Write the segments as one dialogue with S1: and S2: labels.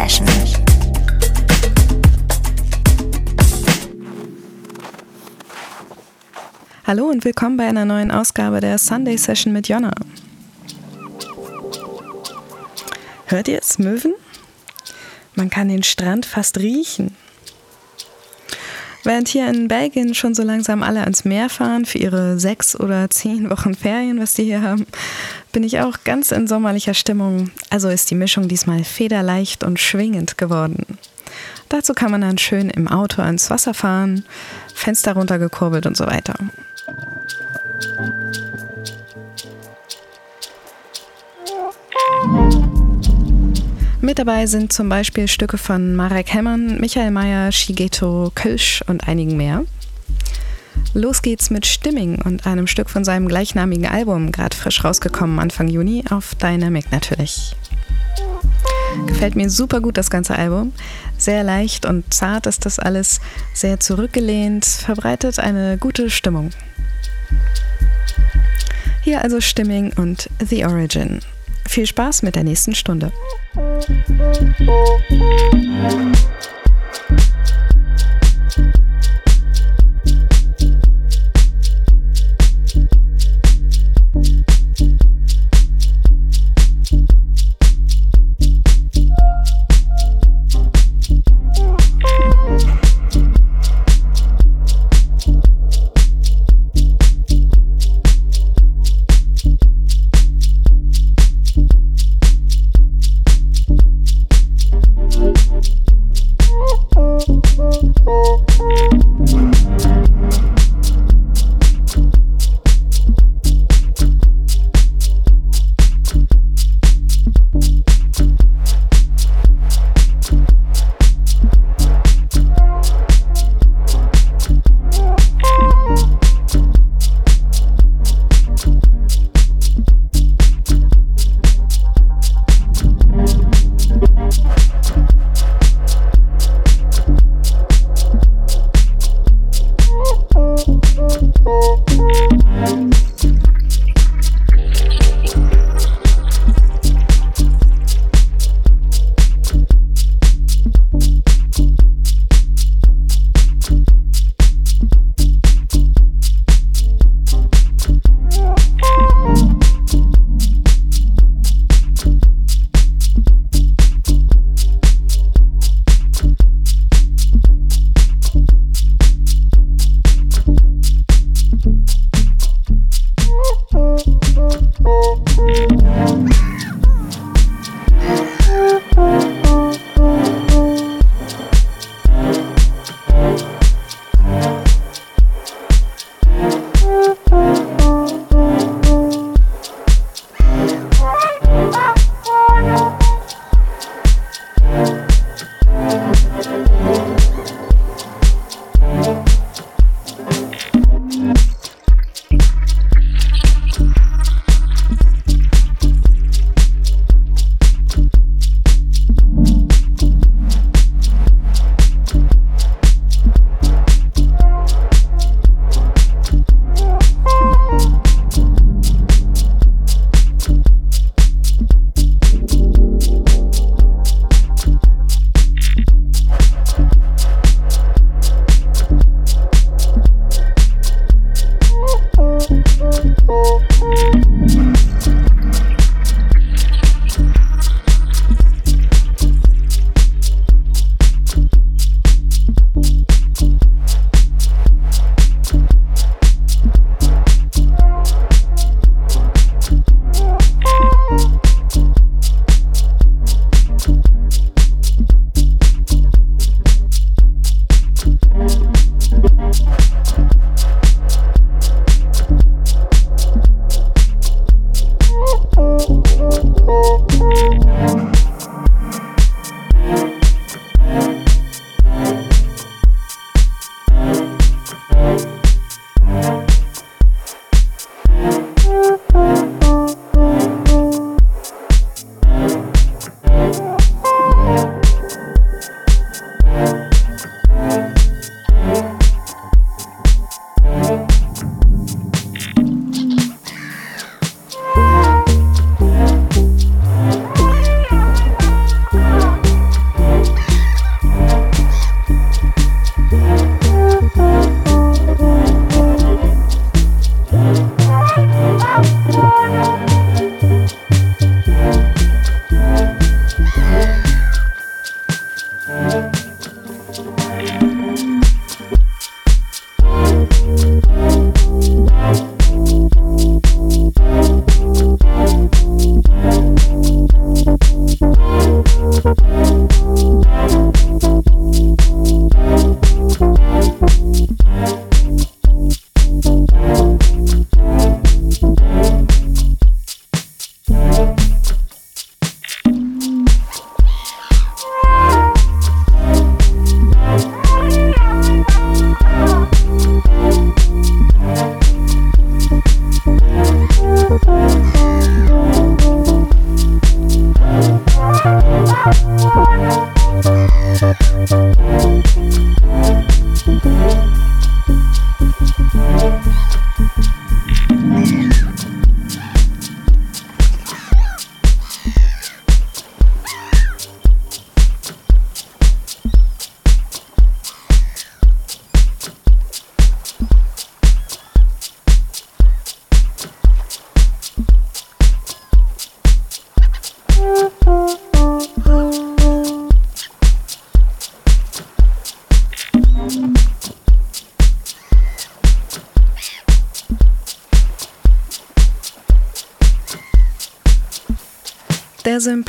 S1: Session.
S2: Hallo und willkommen bei einer neuen Ausgabe der Sunday Session mit Jonna. Hört ihr es, Möwen? Man kann den Strand fast riechen. Während hier in Belgien schon so langsam alle ans Meer fahren für ihre sechs oder zehn Wochen Ferien, was die hier haben, bin ich auch ganz in sommerlicher Stimmung. Also ist die Mischung diesmal federleicht und schwingend geworden. Dazu kann man dann schön im Auto ans Wasser fahren, Fenster runtergekurbelt und so weiter. Mit dabei sind zum Beispiel Stücke von Marek Hemmern, Michael Mayer, Shigeto Kölsch und einigen mehr. Los geht's mit Stimming und einem Stück von seinem gleichnamigen Album, gerade frisch rausgekommen Anfang Juni, auf Dynamic natürlich. Gefällt mir super gut das ganze Album. Sehr leicht und zart ist das alles, sehr zurückgelehnt, verbreitet eine gute Stimmung. Hier also Stimming und The Origin. Viel Spaß mit der nächsten Stunde. Musik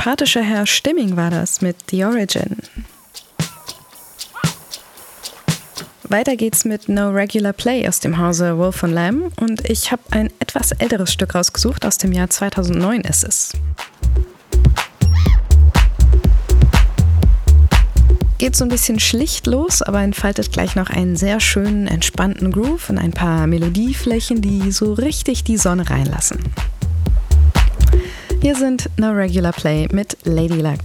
S2: sympathische Herr Stimming war das mit The Origin. Weiter geht's mit No Regular Play aus dem Hause Wolf and Lamb und ich habe ein etwas älteres Stück rausgesucht, aus dem Jahr 2009 ist es. Geht so ein bisschen schlicht los, aber entfaltet gleich noch einen sehr schönen, entspannten Groove und ein paar Melodieflächen, die so richtig die Sonne reinlassen. Hier sind No Regular Play mit Lady Luck.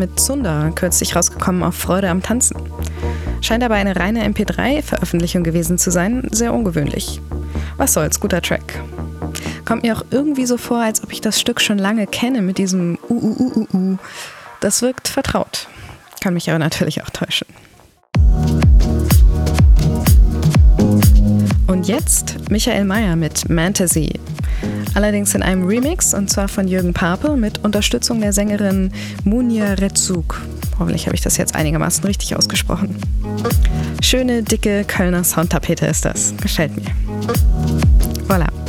S2: Mit Zunder, kürzlich rausgekommen auf Freude am Tanzen. Scheint aber eine reine MP3-Veröffentlichung gewesen zu sein, sehr ungewöhnlich. Was soll's, guter Track. Kommt mir auch irgendwie so vor, als ob ich das Stück schon lange kenne mit diesem U, U, U, U, U. Das wirkt vertraut. Kann mich aber natürlich auch täuschen. Und jetzt Michael Mayer mit Mantasy. Allerdings in einem Remix und zwar von Jürgen Pape mit Unterstützung der Sängerin Munir Rezug. Hoffentlich habe ich das jetzt einigermaßen richtig ausgesprochen. Schöne, dicke Kölner Soundtapete ist das. Gefällt mir. Voilà.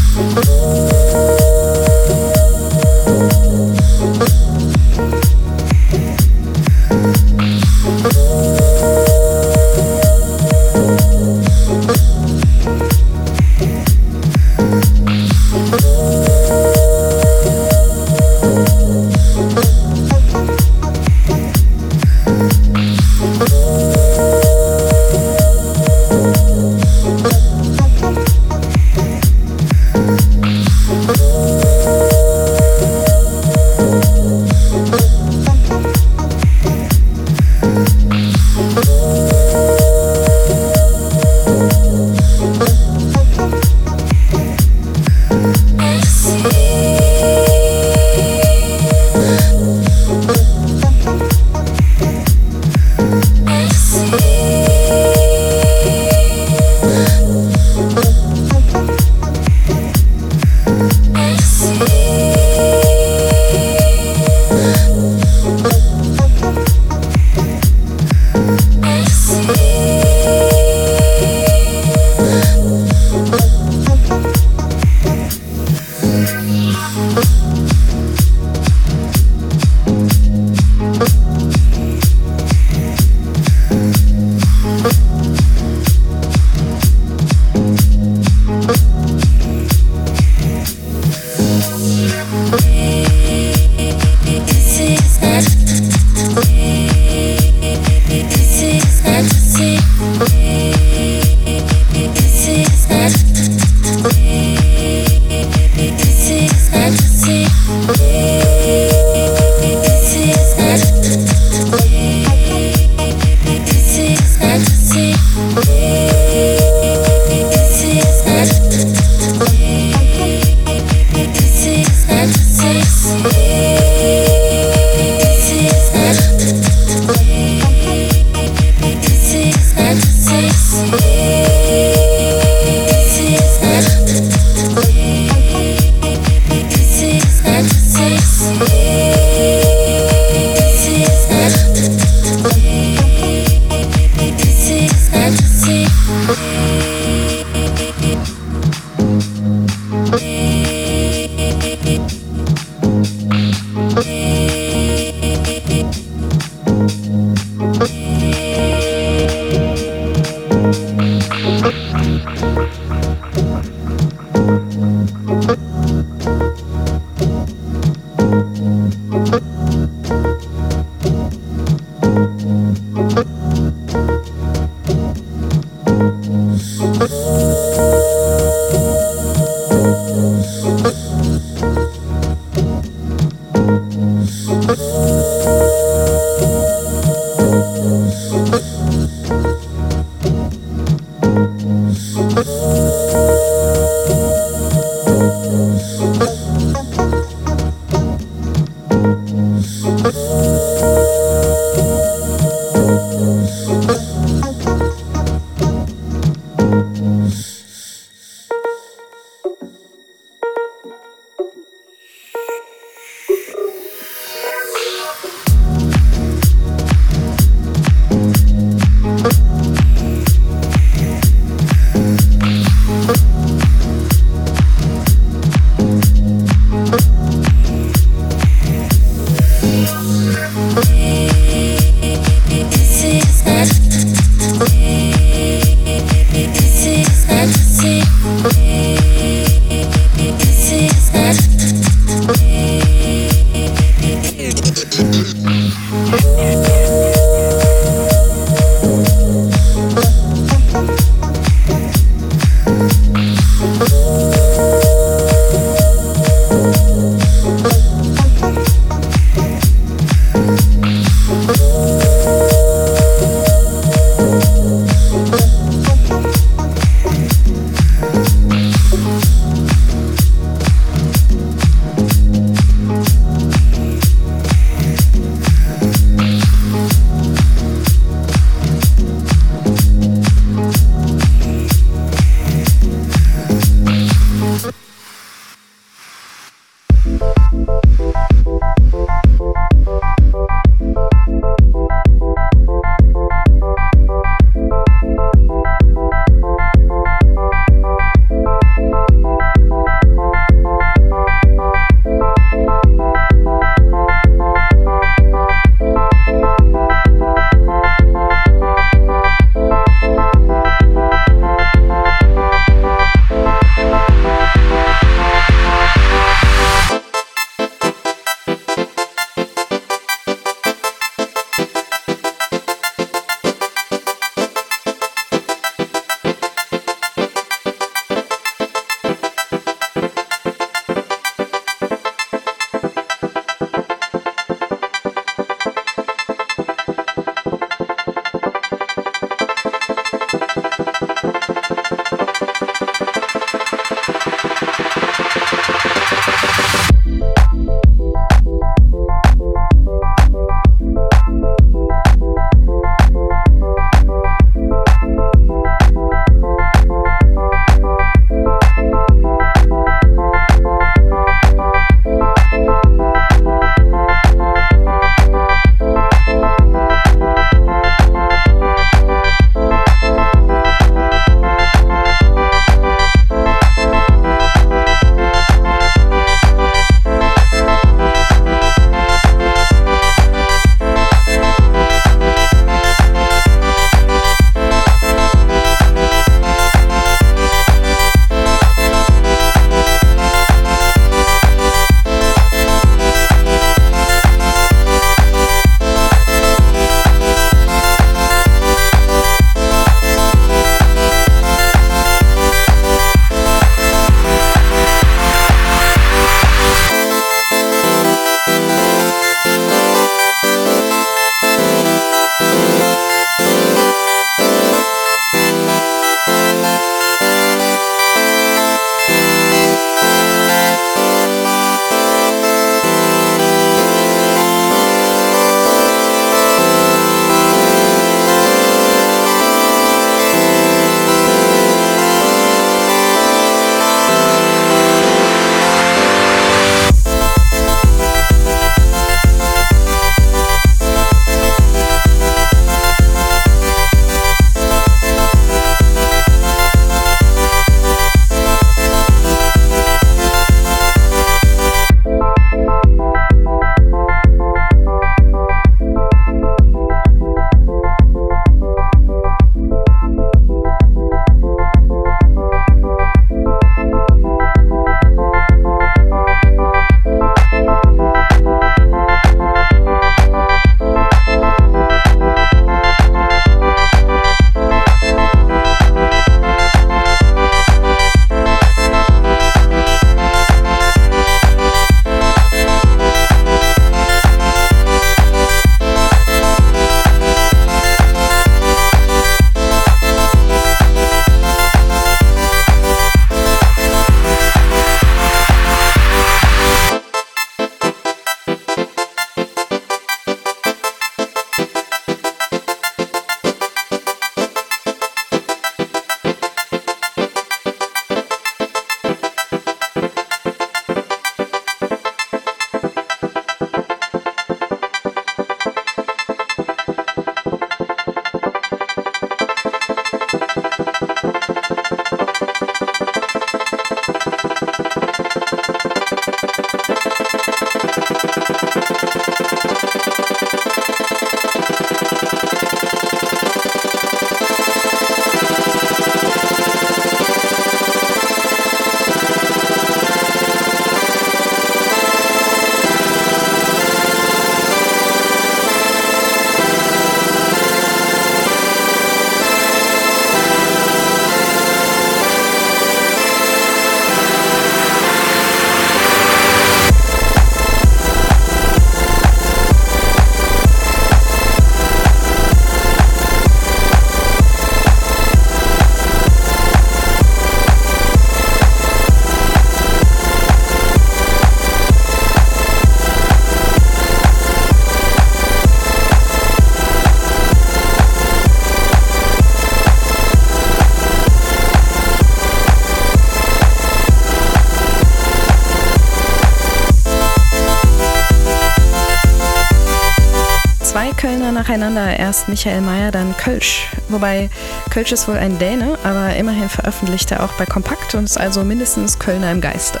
S2: Erst Michael Mayer, dann Kölsch. Wobei Kölsch ist wohl ein Däne, aber immerhin veröffentlicht er auch bei Kompakt und ist also mindestens Kölner im Geiste.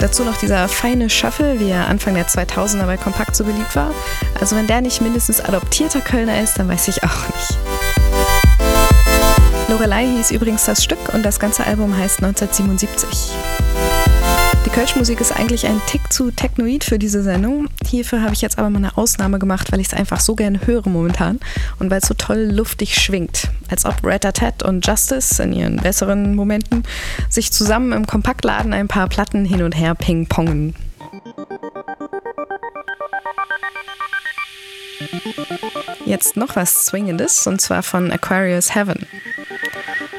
S2: Dazu noch dieser feine Shuffle, wie er Anfang der 2000er bei Kompakt so beliebt war. Also wenn der nicht mindestens adoptierter Kölner ist, dann weiß ich auch nicht. Lorelei hieß übrigens das Stück und das ganze Album heißt 1977. Die Kölschmusik ist eigentlich ein Tick zu technoid für diese Sendung. Hierfür habe ich jetzt aber mal eine Ausnahme gemacht, weil ich es einfach so gerne höre momentan und weil es so toll luftig schwingt. Als ob Rat Tat und Justice in ihren besseren Momenten sich zusammen im Kompaktladen ein paar Platten hin und her ping-pongen. Jetzt noch was Swingendes und zwar von Aquarius Heaven.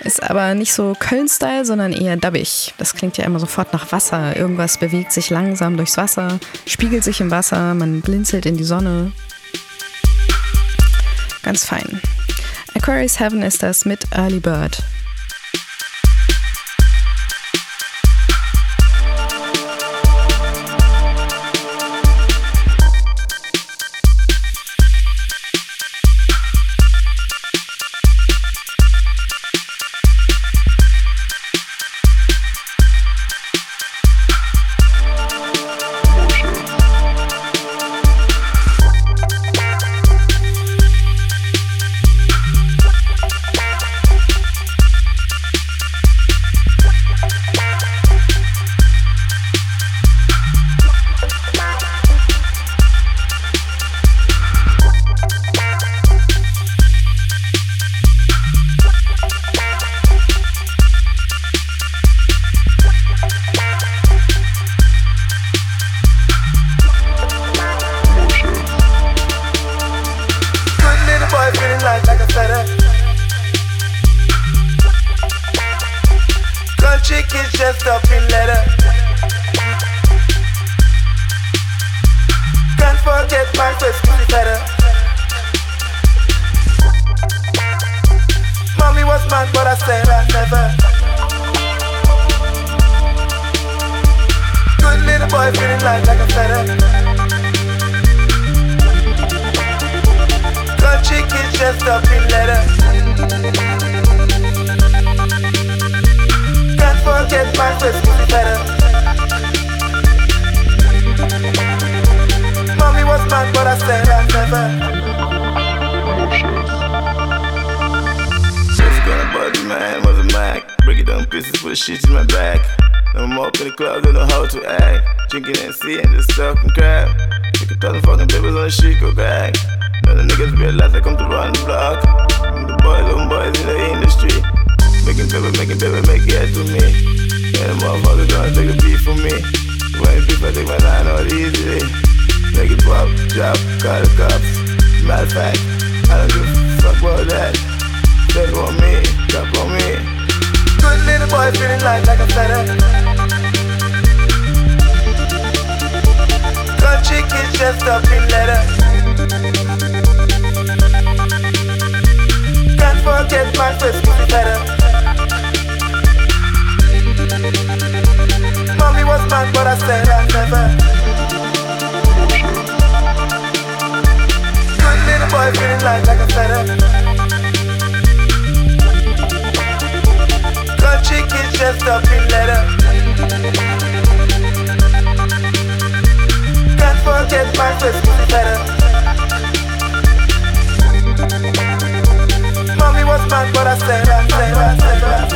S2: Ist aber nicht so Köln-Style, sondern eher dubbig. Das klingt ja immer sofort nach Wasser. Irgendwas bewegt sich langsam durchs Wasser, spiegelt sich im Wasser, man blinzelt in die Sonne. Ganz fein. Aquarius Heaven ist das mit Early Bird.
S3: quel scooter Mommy was mad, but I said I never. Good little boy, feeling light like a feather. Got chickens just up in leather. Can't forget my first scooter mad, but I said I'd never.
S4: Just gonna body Break it down pieces Put the shit in my back. No more up in the club, don't know how to act. Drinking and seeing this stuff and crap. Take a thousand fucking papers on the shit, go back. Now the niggas realize I come to run the block. I'm the boy, little boys in the industry. Making paper, making paper, make it to me. And the motherfuckers don't take a beat from me. When people take my line out easily. Make it pop, drop, call the cops. Matter of fact, I don't give a fuck about that. Take on me, drop on me.
S3: Good little boy feeling life like a feather. Country kids just up in leather. Can't forget my first cookie better. Mommy was mad, but I said I'd never. Boyfriend, feeling light like a feather. Gun chicken just up in leather. Can't forget my first pussy letter. Mommy was mad, but I said, I said, I said, I said.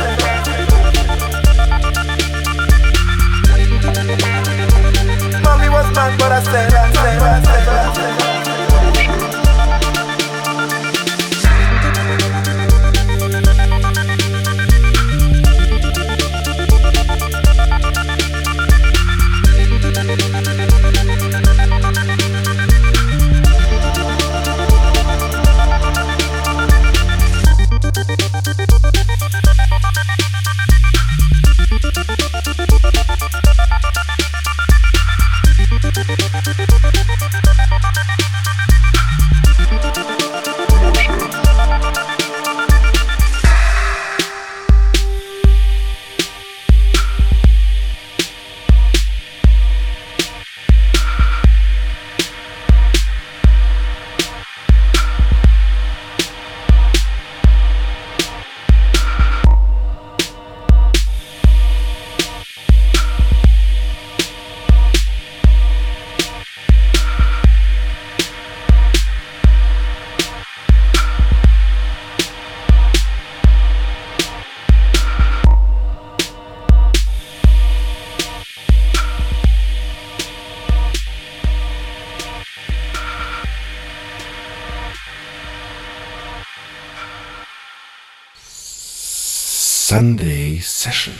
S5: Sunday Session.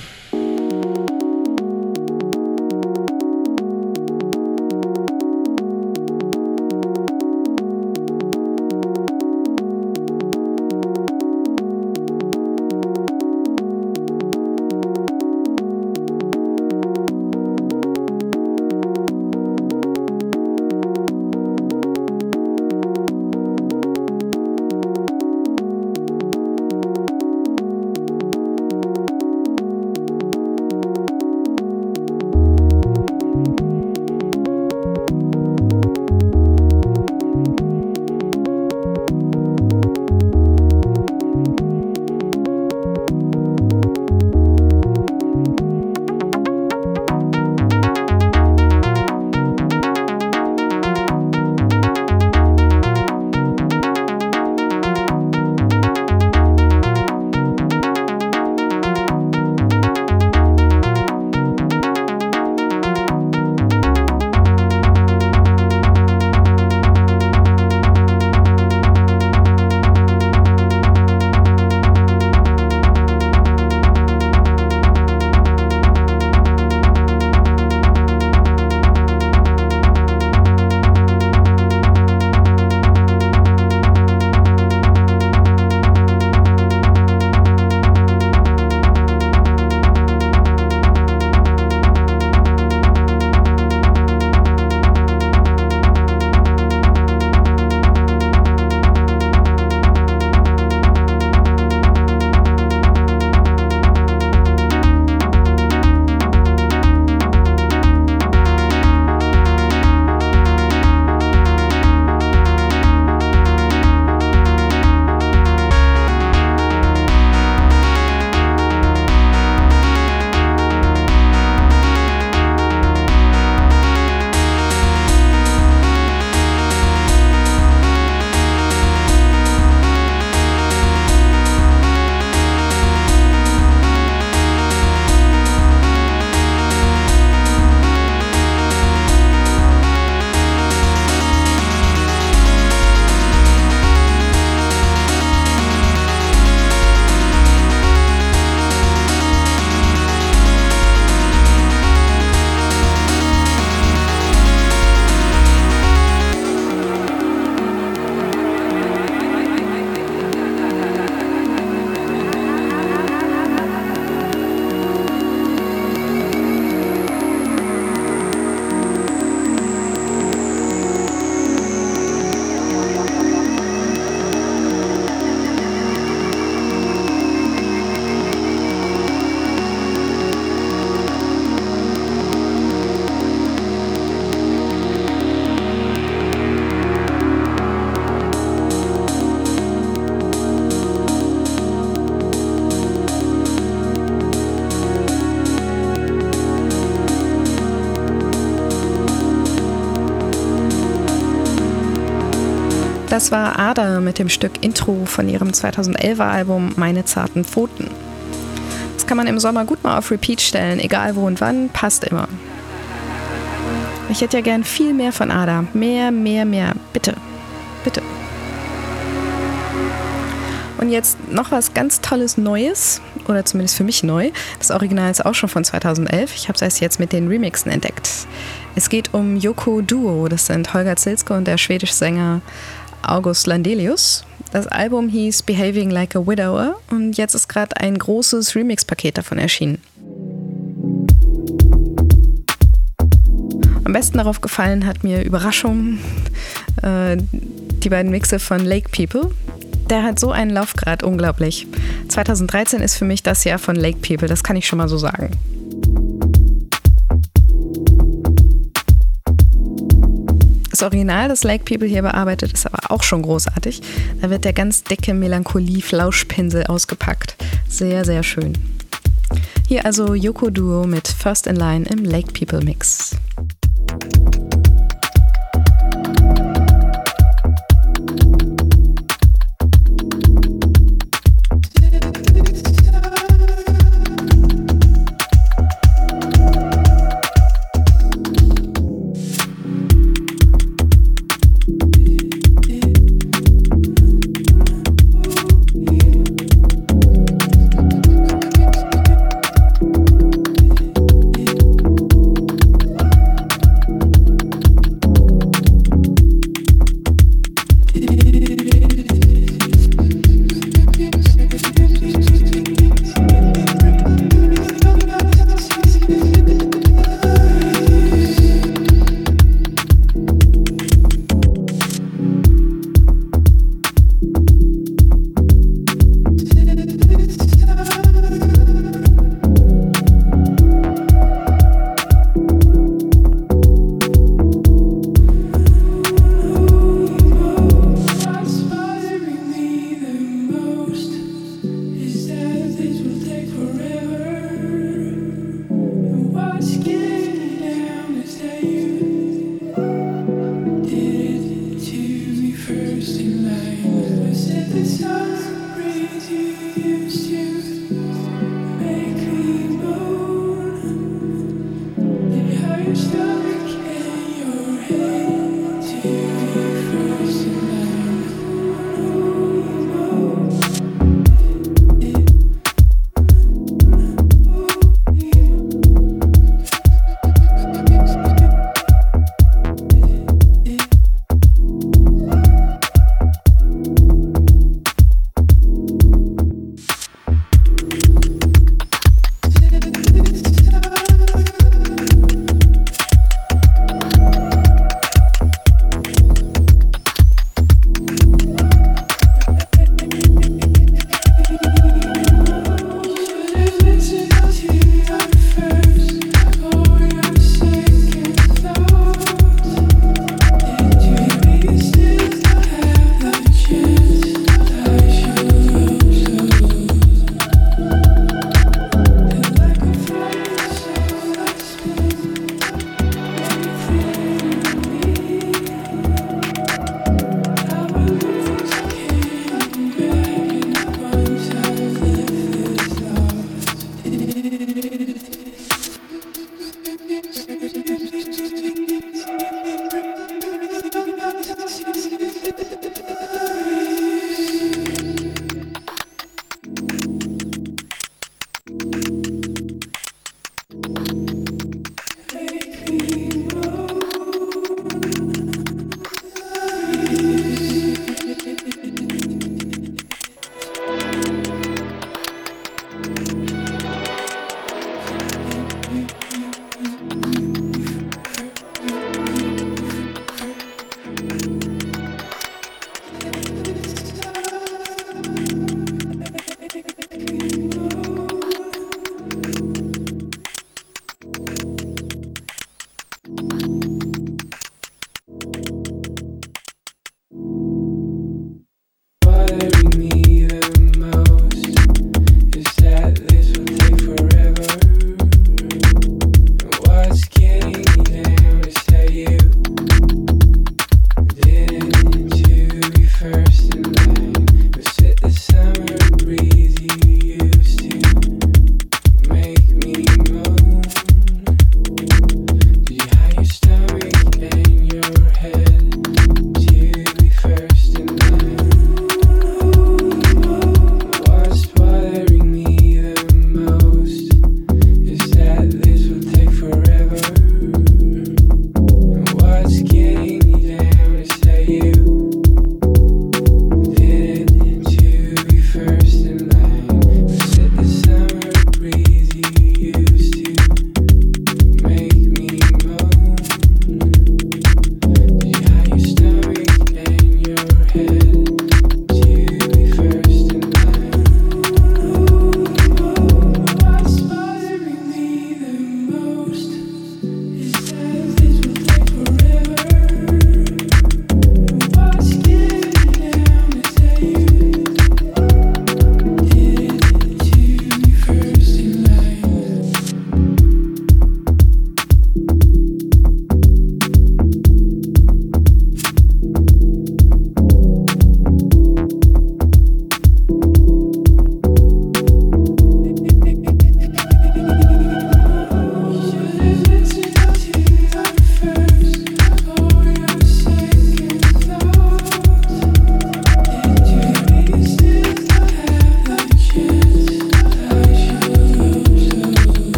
S2: Das war Ada mit dem Stück Intro von ihrem 2011er Album Meine zarten Pfoten. Das kann man im Sommer gut mal auf Repeat stellen, egal wo und wann, passt immer. Ich hätte ja gern viel mehr von Ada. Mehr, mehr, mehr. Bitte. Bitte. Und jetzt noch was ganz Tolles Neues, oder zumindest für mich neu. Das Original ist auch schon von 2011. Ich habe es erst jetzt mit den Remixen entdeckt. Es geht um Yoko Duo. Das sind Holger Zilske und der schwedische Sänger August Landelius. Das Album hieß Behaving Like a Widower und jetzt ist gerade ein großes Remix-Paket davon erschienen. Am besten darauf gefallen hat mir Überraschung äh, die beiden Mixe von Lake People. Der hat so einen Laufgrad, unglaublich. 2013 ist für mich das Jahr von Lake People, das kann ich schon mal so sagen. Original, das Lake People hier bearbeitet, ist aber auch schon großartig. Da wird der ganz dicke Melancholie-Flauschpinsel ausgepackt. Sehr, sehr schön. Hier also Yoko Duo mit First in Line im Lake People Mix.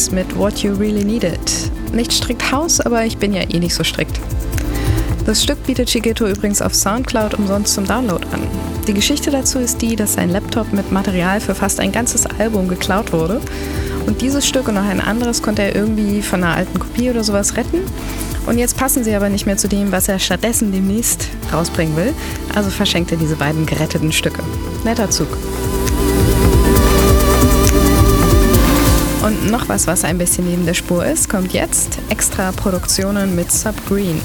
S2: Das mit What You Really Needed. Nicht strikt Haus, aber ich bin ja eh nicht so strikt. Das Stück bietet Shigeto übrigens auf Soundcloud umsonst zum Download an. Die Geschichte dazu ist die, dass sein Laptop mit Material für fast ein ganzes Album geklaut wurde. Und dieses Stück und noch ein anderes konnte er irgendwie von einer alten Kopie oder sowas retten. Und jetzt passen sie aber nicht mehr zu dem, was er stattdessen demnächst rausbringen will. Also verschenkt er diese beiden geretteten Stücke. Netter Zug. Und noch was, was ein bisschen neben der Spur ist, kommt jetzt. Extra Produktionen mit Subgreen.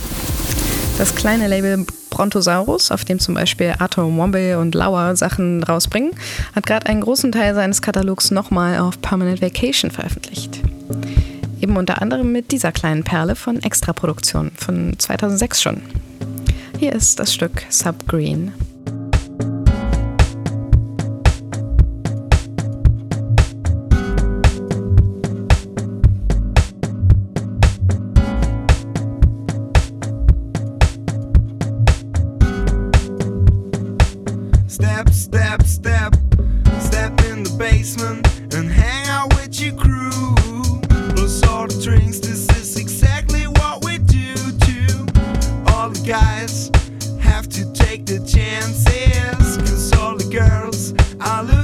S2: Das kleine Label Brontosaurus, auf dem zum Beispiel Atom Womble und Lauer Sachen rausbringen, hat gerade einen großen Teil seines Katalogs nochmal auf Permanent Vacation veröffentlicht. Eben unter anderem mit dieser kleinen Perle von Extra Produktionen von 2006 schon. Hier ist das Stück Subgreen.
S6: I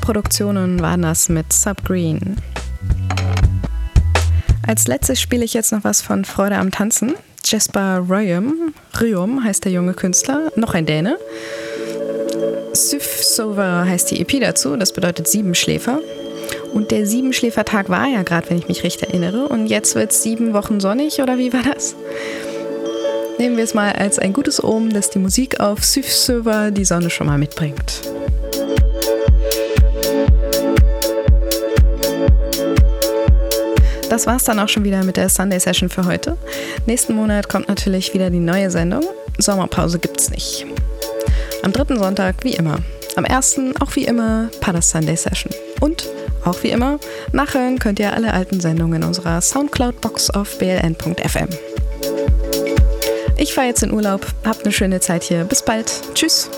S2: Extra-Produktionen waren das mit Subgreen. Als letztes spiele ich jetzt noch was von Freude am Tanzen. Jesper Ryum, Ryum heißt der junge Künstler, noch ein Däne. Syf Sover heißt die EP dazu, das bedeutet Siebenschläfer. Und der Siebenschläfertag war ja gerade, wenn ich mich recht erinnere. Und jetzt wird es sieben Wochen sonnig, oder wie war das? Nehmen wir es mal als ein gutes Omen, dass die Musik auf Syf Sover die Sonne schon mal mitbringt. Das war's dann auch schon wieder mit der Sunday Session für heute. Nächsten Monat kommt natürlich wieder die neue Sendung. Sommerpause gibt's nicht. Am dritten Sonntag wie immer. Am ersten auch wie immer Padas Sunday Session. Und auch wie immer, nachhören könnt ihr alle alten Sendungen in unserer Soundcloud-Box auf bln.fm. Ich fahre jetzt in Urlaub. Habt eine schöne Zeit hier. Bis bald. Tschüss.